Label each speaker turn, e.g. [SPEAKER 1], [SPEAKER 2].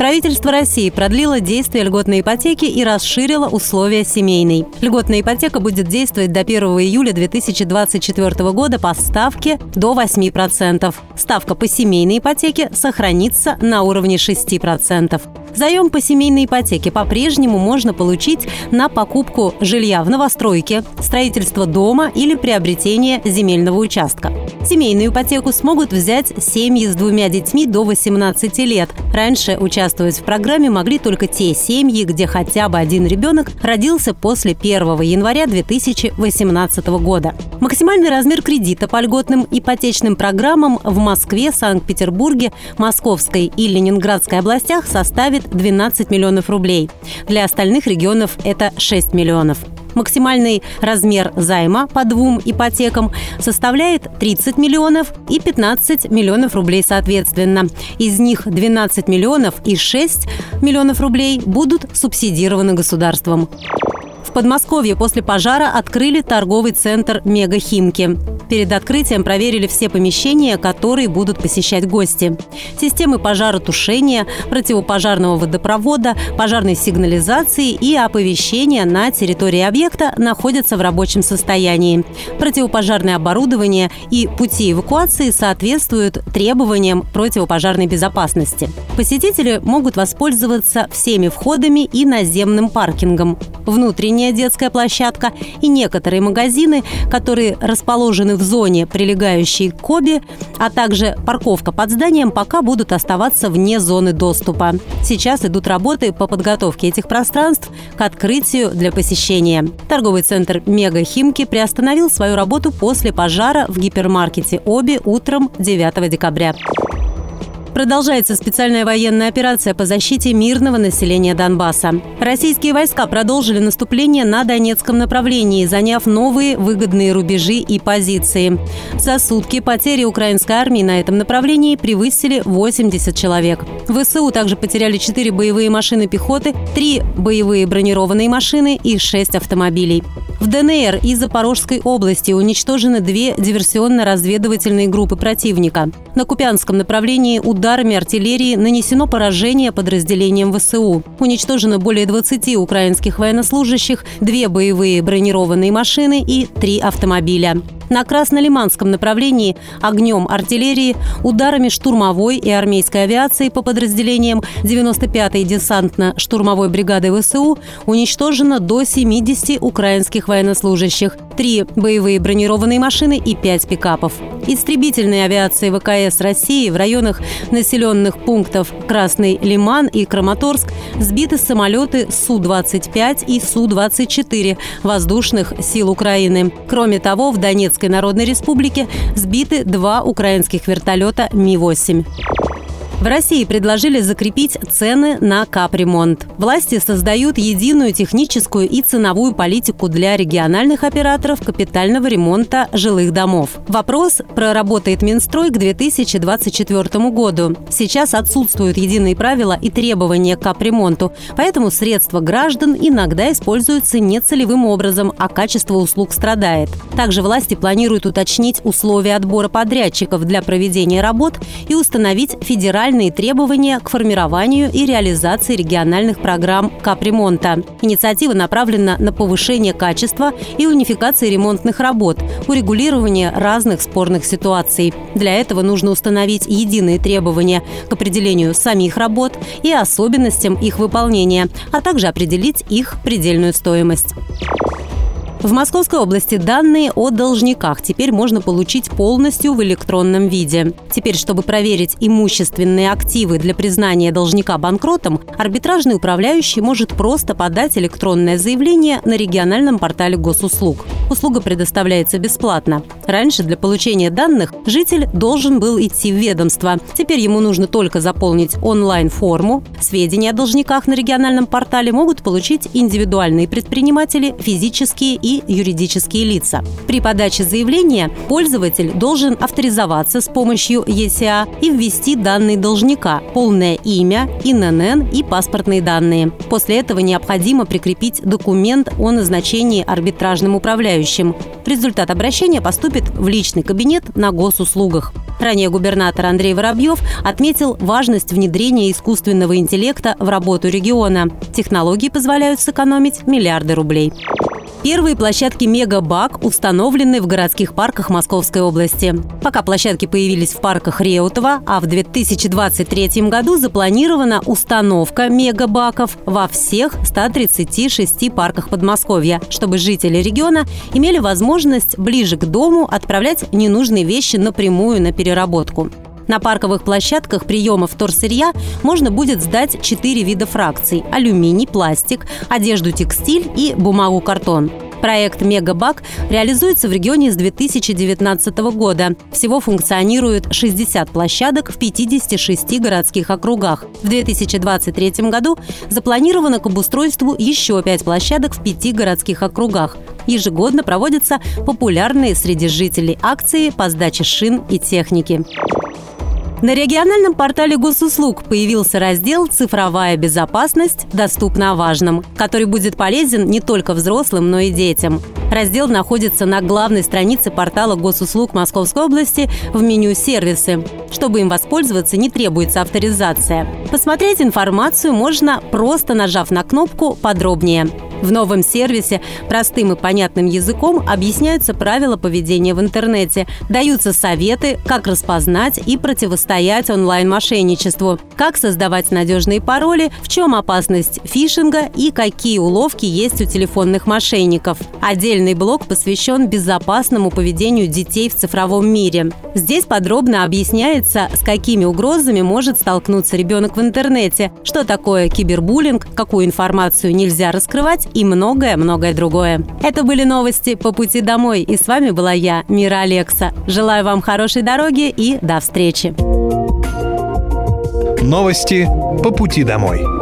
[SPEAKER 1] Правительство России продлило действие льготной ипотеки и расширило условия семейной. Льготная ипотека будет действовать до 1 июля 2024 года по ставке до 8%. Ставка по семейной ипотеке сохранится на уровне 6%. Заем по семейной ипотеке по-прежнему можно получить на покупку жилья в новостройке, строительство дома или приобретение земельного участка. Семейную ипотеку смогут взять семьи с двумя детьми до 18 лет. Раньше участвовать в программе могли только те семьи, где хотя бы один ребенок родился после 1 января 2018 года. Максимальный размер кредита по льготным ипотечным программам в Москве, Санкт-Петербурге, Московской и Ленинградской областях составит 12 миллионов рублей. Для остальных регионов это 6 миллионов. Максимальный размер займа по двум ипотекам составляет 30 миллионов и 15 миллионов рублей соответственно. Из них 12 миллионов и 6 миллионов рублей будут субсидированы государством. В Подмосковье после пожара открыли торговый центр «Мегахимки». Перед открытием проверили все помещения, которые будут посещать гости. Системы пожаротушения, противопожарного водопровода, пожарной сигнализации и оповещения на территории объекта находятся в рабочем состоянии. Противопожарное оборудование и пути эвакуации соответствуют требованиям противопожарной безопасности. Посетители могут воспользоваться всеми входами и наземным паркингом. Внутренняя детская площадка и некоторые магазины, которые расположены в зоне, прилегающей к Коби, а также парковка под зданием пока будут оставаться вне зоны доступа. Сейчас идут работы по подготовке этих пространств к открытию для посещения. Торговый центр «Мега Химки» приостановил свою работу после пожара в гипермаркете «Оби» утром 9 декабря. Продолжается специальная военная операция по защите мирного населения Донбасса. Российские войска продолжили наступление на Донецком направлении, заняв новые выгодные рубежи и позиции. За сутки потери украинской армии на этом направлении превысили 80 человек. ВСУ также потеряли 4 боевые машины пехоты, 3 боевые бронированные машины и 6 автомобилей. В ДНР и Запорожской области уничтожены две диверсионно-разведывательные группы противника. На Купянском направлении ударами артиллерии нанесено поражение подразделениям ВСУ. Уничтожено более 20 украинских военнослужащих, две боевые бронированные машины и три автомобиля. На Краснолиманском направлении огнем артиллерии, ударами штурмовой и армейской авиации по подразделениям 95-й десантно-штурмовой бригады ВСУ уничтожено до 70 украинских военнослужащих, три боевые бронированные машины и пять пикапов. Истребительной авиации ВКС России в районах населенных пунктов Красный Лиман и Краматорск сбиты самолеты Су-25 и Су-24 воздушных сил Украины. Кроме того, в Донецк Луганской Народной Республике сбиты два украинских вертолета Ми-8. В России предложили закрепить цены на капремонт. Власти создают единую техническую и ценовую политику для региональных операторов капитального ремонта жилых домов. Вопрос проработает Минстрой к 2024 году. Сейчас отсутствуют единые правила и требования к капремонту, поэтому средства граждан иногда используются нецелевым образом, а качество услуг страдает. Также власти планируют уточнить условия отбора подрядчиков для проведения работ и установить федеральные специальные требования к формированию и реализации региональных программ капремонта. Инициатива направлена на повышение качества и унификации ремонтных работ, урегулирование разных спорных ситуаций. Для этого нужно установить единые требования к определению самих работ и особенностям их выполнения, а также определить их предельную стоимость. В Московской области данные о должниках теперь можно получить полностью в электронном виде. Теперь, чтобы проверить имущественные активы для признания должника банкротом, арбитражный управляющий может просто подать электронное заявление на региональном портале госуслуг. Услуга предоставляется бесплатно. Раньше для получения данных житель должен был идти в ведомство. Теперь ему нужно только заполнить онлайн-форму. Сведения о должниках на региональном портале могут получить индивидуальные предприниматели, физические и юридические лица. При подаче заявления пользователь должен авторизоваться с помощью ЕСА и ввести данные должника, полное имя, ИНН и паспортные данные. После этого необходимо прикрепить документ о назначении арбитражным управляющим. Результат обращения поступит в личный кабинет на госуслугах. Ранее губернатор Андрей Воробьев отметил важность внедрения искусственного интеллекта в работу региона. Технологии позволяют сэкономить миллиарды рублей. Первые площадки Мегабак установлены в городских парках Московской области. Пока площадки появились в парках Реутова, а в 2023 году запланирована установка мегабаков во всех 136 парках Подмосковья, чтобы жители региона имели возможность ближе к дому отправлять ненужные вещи напрямую на переработку. На парковых площадках приема вторсырья можно будет сдать четыре вида фракций – алюминий, пластик, одежду текстиль и бумагу-картон. Проект «Мегабак» реализуется в регионе с 2019 года. Всего функционирует 60 площадок в 56 городских округах. В 2023 году запланировано к обустройству еще 5 площадок в 5 городских округах. Ежегодно проводятся популярные среди жителей акции по сдаче шин и техники. На региональном портале госуслуг появился раздел «Цифровая безопасность. Доступно о важном», который будет полезен не только взрослым, но и детям. Раздел находится на главной странице портала госуслуг Московской области в меню «Сервисы». Чтобы им воспользоваться, не требуется авторизация. Посмотреть информацию можно, просто нажав на кнопку «Подробнее». В новом сервисе простым и понятным языком объясняются правила поведения в интернете, даются советы, как распознать и противостоять онлайн-мошенничеству, как создавать надежные пароли, в чем опасность фишинга и какие уловки есть у телефонных мошенников. Отдельный блок посвящен безопасному поведению детей в цифровом мире. Здесь подробно объясняется, с какими угрозами может столкнуться ребенок в интернете, что такое кибербуллинг, какую информацию нельзя раскрывать и многое-многое другое. Это были новости по пути домой, и с вами была я, Мира Алекса. Желаю вам хорошей дороги и до встречи.
[SPEAKER 2] Новости по пути домой.